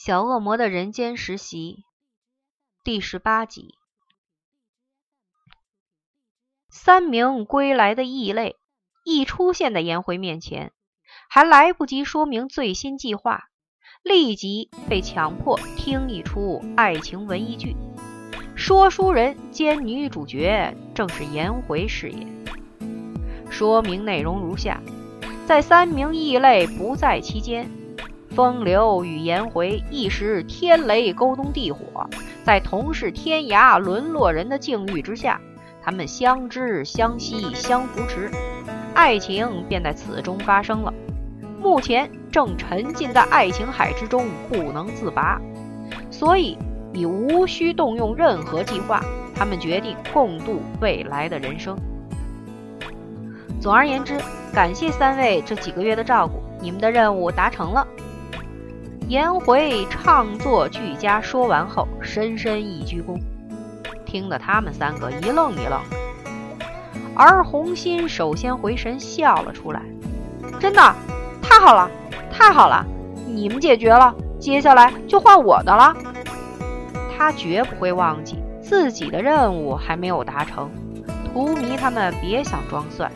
小恶魔的人间实习第十八集。三名归来的异类一出现在颜回面前，还来不及说明最新计划，立即被强迫听一出爱情文艺剧。说书人兼女主角正是颜回饰演。说明内容如下：在三名异类不在期间。风流与颜回一时天雷勾动地火，在同是天涯沦落人的境遇之下，他们相知相惜相扶持，爱情便在此中发生了。目前正沉浸在爱情海之中不能自拔，所以已无需动用任何计划，他们决定共度未来的人生。总而言之，感谢三位这几个月的照顾，你们的任务达成了。颜回唱作俱佳，说完后深深一鞠躬，听得他们三个一愣一愣。而红心首先回神，笑了出来：“真的，太好了，太好了！你们解决了，接下来就换我的了。”他绝不会忘记自己的任务还没有达成。荼蘼他们别想装蒜。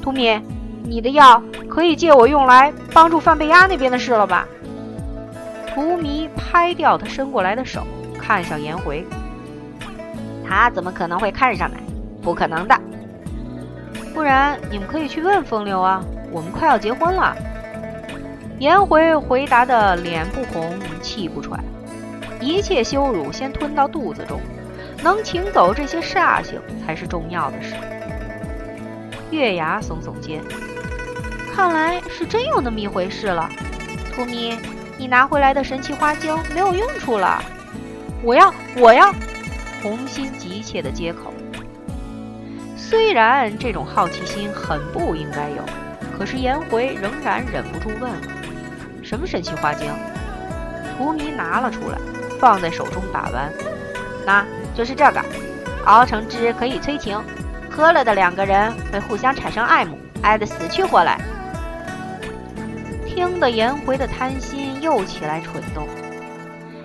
荼蘼，你的药可以借我用来帮助范贝亚那边的事了吧？荼蘼拍掉他伸过来的手，看向颜回。他怎么可能会看上来？不可能的。不然你们可以去问风流啊，我们快要结婚了。颜回回答的脸不红气不喘，一切羞辱先吞到肚子中，能请走这些煞星才是重要的事。月牙耸耸肩，看来是真有那么一回事了。荼蘼。你拿回来的神奇花精没有用处了，我要，我要！红心急切的接口。虽然这种好奇心很不应该有，可是颜回仍然忍不住问了：“什么神奇花精？”荼蘼拿了出来，放在手中把玩。那就是这个，熬成汁可以催情，喝了的两个人会互相产生爱慕，爱得死去活来。听得颜回的贪心又起来蠢动，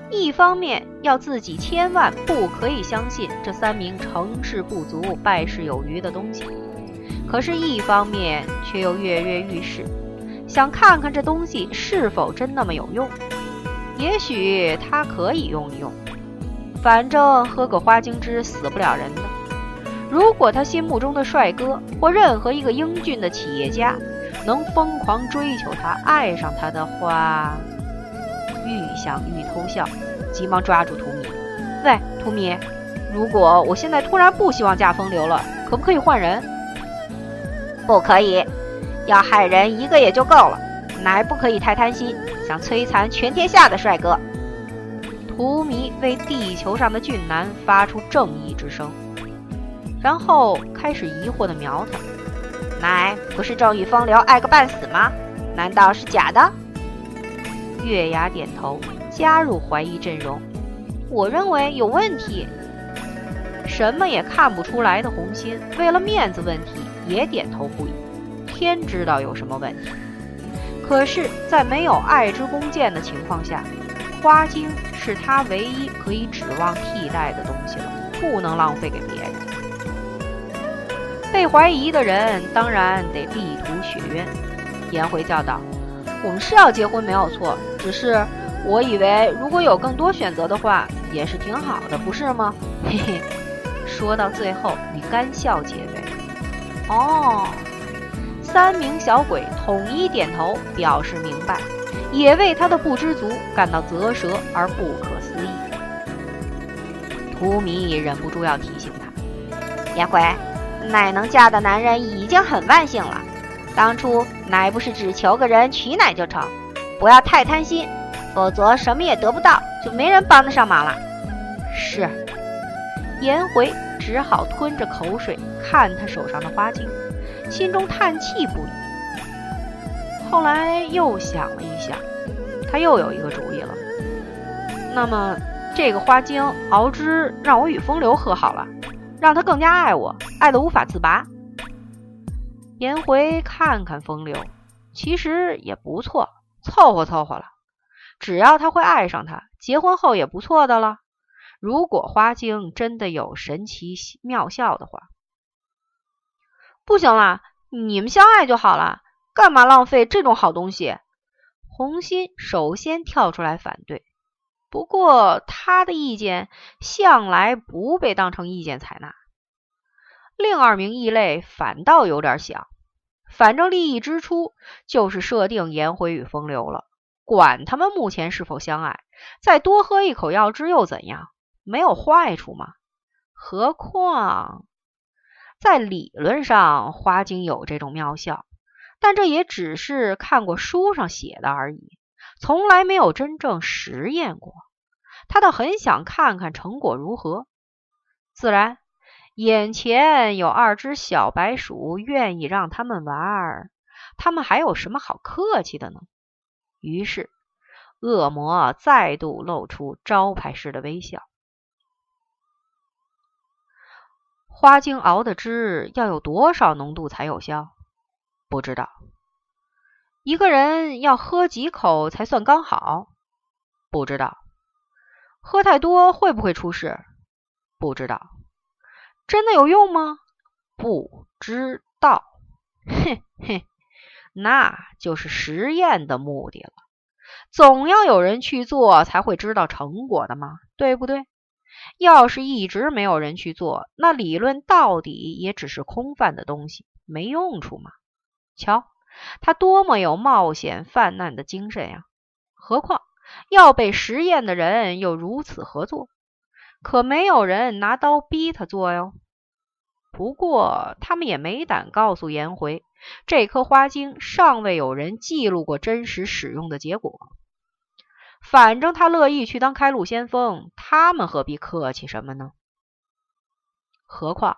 一方面要自己千万不可以相信这三名成事不足败事有余的东西，可是，一方面却又跃跃欲试，想看看这东西是否真那么有用。也许他可以用一用，反正喝个花精汁死不了人的。如果他心目中的帅哥或任何一个英俊的企业家，能疯狂追求他、爱上他的话，愈想愈偷笑，急忙抓住荼蘼：“喂，荼蘼，如果我现在突然不希望嫁风流了，可不可以换人？”“不可以，要害人一个也就够了，乃不可以太贪心，想摧残全天下的帅哥。”荼蘼为地球上的俊男发出正义之声，然后开始疑惑地瞄他。乃不是正义风流爱个半死吗？难道是假的？月牙点头，加入怀疑阵容。我认为有问题。什么也看不出来的红心，为了面子问题也点头不已。天知道有什么问题。可是，在没有爱之弓箭的情况下，花精是他唯一可以指望替代的东西了，不能浪费给别人。被怀疑的人当然得力图雪冤。颜回叫道：“我们是要结婚没有错，只是我以为如果有更多选择的话，也是挺好的，不是吗？” 嘿嘿，说到最后你干笑结尾。哦，三名小鬼统一点头表示明白，也为他的不知足感到啧舌而不可思议。荼蘼忍不住要提醒他：“颜回。”奶能嫁的男人已经很万幸了，当初奶不是只求个人娶奶就成，不要太贪心，否则什么也得不到，就没人帮得上忙了。是，颜回只好吞着口水看他手上的花茎，心中叹气不已。后来又想了一想，他又有一个主意了。那么这个花精熬汁，让我与风流喝好了。让他更加爱我，爱得无法自拔。颜回看看风流，其实也不错，凑合凑合了。只要他会爱上她，结婚后也不错的了。如果花精真的有神奇妙效的话，不行啦，你们相爱就好了，干嘛浪费这种好东西？红心首先跳出来反对，不过他的意见向来不被当成意见采纳。另二名异类反倒有点想，反正利益之初就是设定颜回与风流了，管他们目前是否相爱，再多喝一口药汁又怎样？没有坏处吗？何况在理论上，花精有这种妙效。但这也只是看过书上写的而已，从来没有真正实验过。他倒很想看看成果如何。自然，眼前有二只小白鼠，愿意让他们玩，他们还有什么好客气的呢？于是，恶魔再度露出招牌式的微笑。花精熬的汁要有多少浓度才有效？不知道，一个人要喝几口才算刚好？不知道，喝太多会不会出事？不知道，真的有用吗？不知道，嘿嘿，那就是实验的目的了。总要有人去做，才会知道成果的嘛，对不对？要是一直没有人去做，那理论到底也只是空泛的东西，没用处嘛。瞧，他多么有冒险犯难的精神呀！何况要被实验的人又如此合作，可没有人拿刀逼他做哟。不过他们也没胆告诉颜回，这颗花精尚未有人记录过真实使用的结果。反正他乐意去当开路先锋，他们何必客气什么呢？何况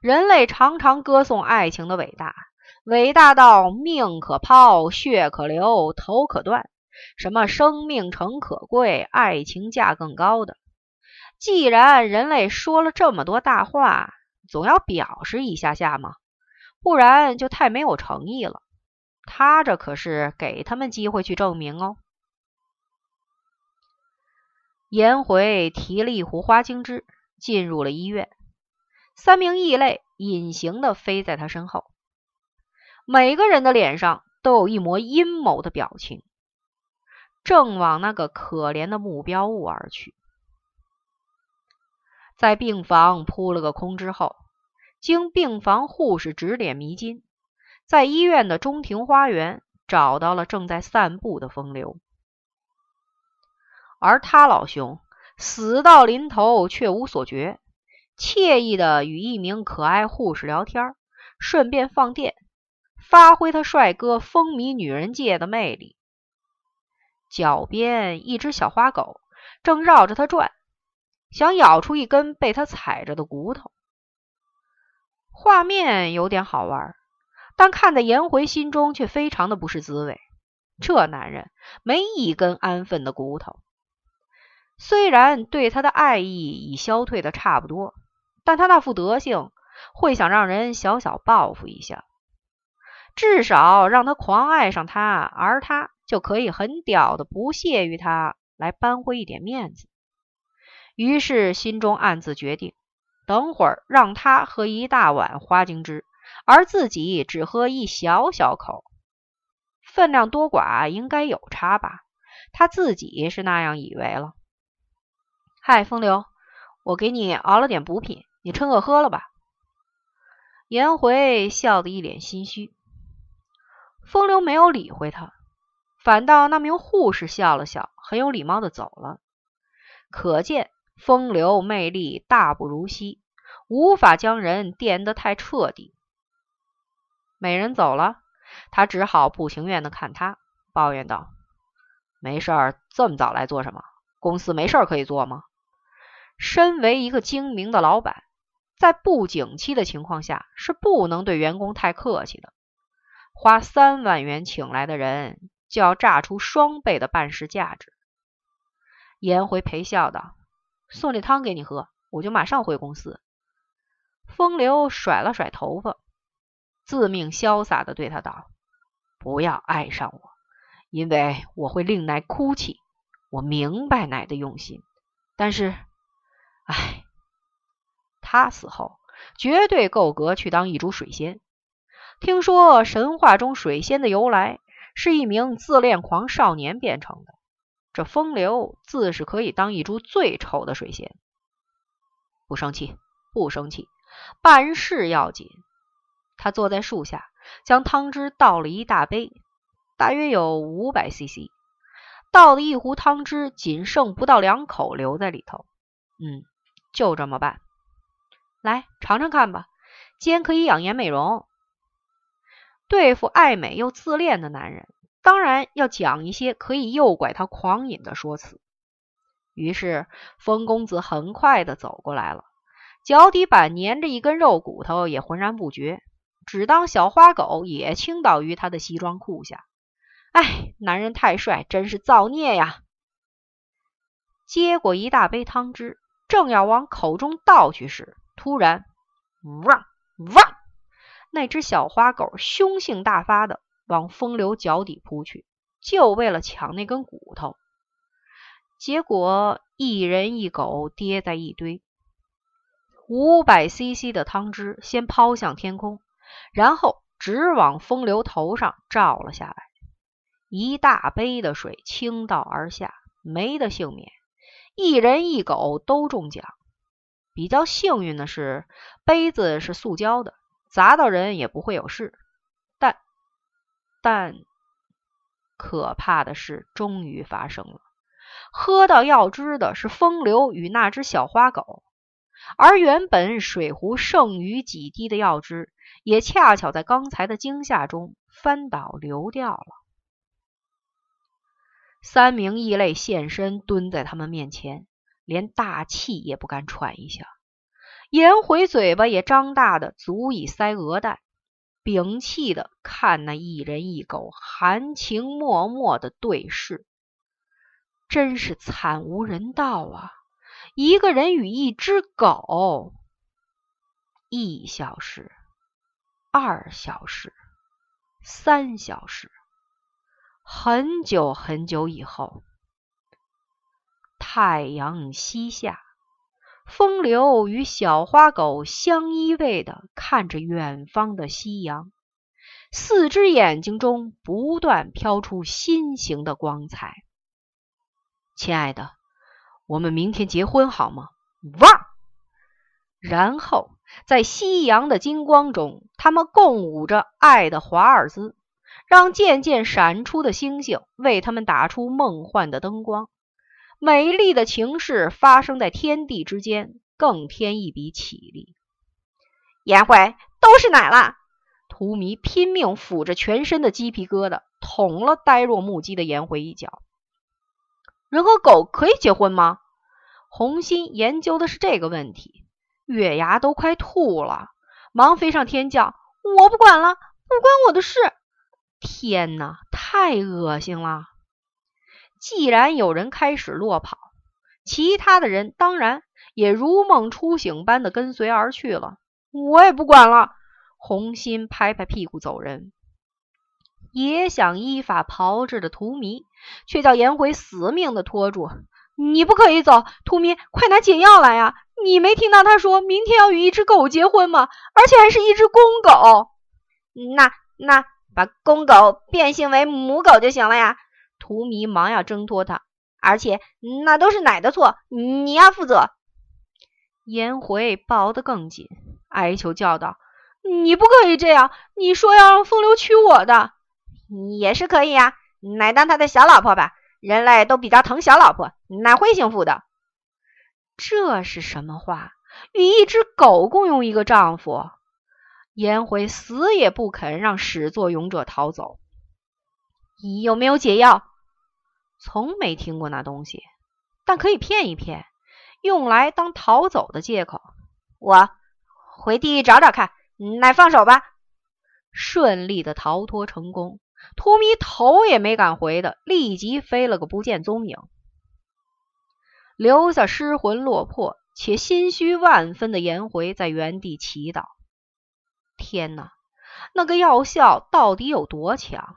人类常常歌颂爱情的伟大。伟大到命可抛，血可流，头可断。什么生命诚可贵，爱情价更高的。既然人类说了这么多大话，总要表示一下下嘛，不然就太没有诚意了。他这可是给他们机会去证明哦。颜回提了一壶花精汁，进入了医院。三名异类隐形的飞在他身后。每个人的脸上都有一抹阴谋的表情，正往那个可怜的目标物而去。在病房扑了个空之后，经病房护士指点迷津，在医院的中庭花园找到了正在散步的风流。而他老兄死到临头却无所觉，惬意的与一名可爱护士聊天，顺便放电。发挥他帅哥风靡女人界的魅力。脚边一只小花狗正绕着他转，想咬出一根被他踩着的骨头。画面有点好玩，但看在颜回心中却非常的不是滋味。这男人没一根安分的骨头，虽然对他的爱意已消退的差不多，但他那副德性会想让人小小报复一下。至少让他狂爱上他，而他就可以很屌的不屑于他，来扳回一点面子。于是心中暗自决定，等会儿让他喝一大碗花精汁，而自己只喝一小小口，分量多寡应该有差吧？他自己是那样以为了。嗨，风流，我给你熬了点补品，你趁热喝了吧。颜回笑得一脸心虚。风流没有理会他，反倒那名护士笑了笑，很有礼貌的走了。可见风流魅力大不如昔，无法将人电得太彻底。美人走了，他只好不情愿的看他，抱怨道：“没事儿，这么早来做什么？公司没事儿可以做吗？”身为一个精明的老板，在不景气的情况下，是不能对员工太客气的。花三万元请来的人，就要榨出双倍的办事价值。颜回陪笑道：“送这汤给你喝，我就马上回公司。”风流甩了甩头发，自命潇洒的对他道：“不要爱上我，因为我会令奶哭泣，我明白奶的用心，但是，唉，他死后绝对够格去当一株水仙。听说神话中水仙的由来是一名自恋狂少年变成的，这风流自是可以当一株最丑的水仙。不生气，不生气，办事要紧。他坐在树下，将汤汁倒了一大杯，大约有五百 CC。倒的一壶汤汁，仅剩不到两口留在里头。嗯，就这么办。来尝尝看吧，煎可以养颜美容。对付爱美又自恋的男人，当然要讲一些可以诱拐他狂饮的说辞。于是，风公子很快的走过来了，脚底板粘着一根肉骨头，也浑然不觉，只当小花狗也倾倒于他的西装裤下。哎，男人太帅，真是造孽呀！接过一大杯汤汁，正要往口中倒去时，突然，汪汪！那只小花狗凶性大发的往风流脚底扑去，就为了抢那根骨头。结果一人一狗跌在一堆，五百 CC 的汤汁先抛向天空，然后直往风流头上照了下来。一大杯的水倾倒而下，没得幸免，一人一狗都中奖。比较幸运的是，杯子是塑胶的。砸到人也不会有事，但可怕的事终于发生了。喝到药汁的是风流与那只小花狗，而原本水壶剩余几滴的药汁，也恰巧在刚才的惊吓中翻倒流掉了。三名异类现身，蹲在他们面前，连大气也不敢喘一下。颜回嘴巴也张大的足以塞鹅蛋，屏气的看那一人一狗含情脉脉的对视，真是惨无人道啊！一个人与一只狗，一小时，二小时，三小时，很久很久以后，太阳西下。风流与小花狗相依偎的看着远方的夕阳，四只眼睛中不断飘出心形的光彩。亲爱的，我们明天结婚好吗？哇！然后在夕阳的金光中，他们共舞着爱的华尔兹，让渐渐闪出的星星为他们打出梦幻的灯光。美丽的情事发生在天地之间，更添一笔绮丽。颜回都是奶了，荼蘼拼命抚着全身的鸡皮疙瘩，捅了呆若木鸡的颜回一脚。人和狗可以结婚吗？红心研究的是这个问题，月牙都快吐了，忙飞上天叫：“我不管了，不关我的事！”天哪，太恶心了！既然有人开始落跑，其他的人当然也如梦初醒般的跟随而去了。我也不管了。红心拍拍屁股走人，也想依法炮制的荼蘼，却叫颜回死命的拖住。你不可以走，荼蘼，快拿解药来呀！你没听到他说明天要与一只狗结婚吗？而且还是一只公狗。那那把公狗变性为母狗就行了呀。荼蘼忙要挣脱他，而且那都是奶的错，你要负责。颜回抱得更紧，哀求叫道：“你不可以这样！你说要让风流娶我的，也是可以呀，奶当他的小老婆吧。人类都比较疼小老婆，奶会幸福的。”这是什么话？与一只狗共用一个丈夫？颜回死也不肯让始作俑者逃走。你有没有解药？从没听过那东西，但可以骗一骗，用来当逃走的借口。我回地找找看，奶放手吧。顺利的逃脱成功，荼蘼头也没敢回的，立即飞了个不见踪影，留下失魂落魄且心虚万分的颜回在原地祈祷：天哪，那个药效到底有多强？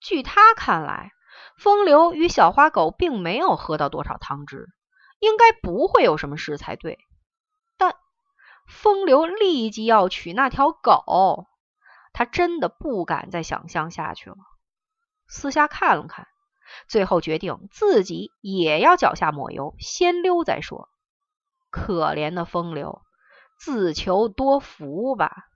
据他看来，风流与小花狗并没有喝到多少汤汁，应该不会有什么事才对。但风流立即要娶那条狗，他真的不敢再想象下去了。私下看了看，最后决定自己也要脚下抹油，先溜再说。可怜的风流，自求多福吧。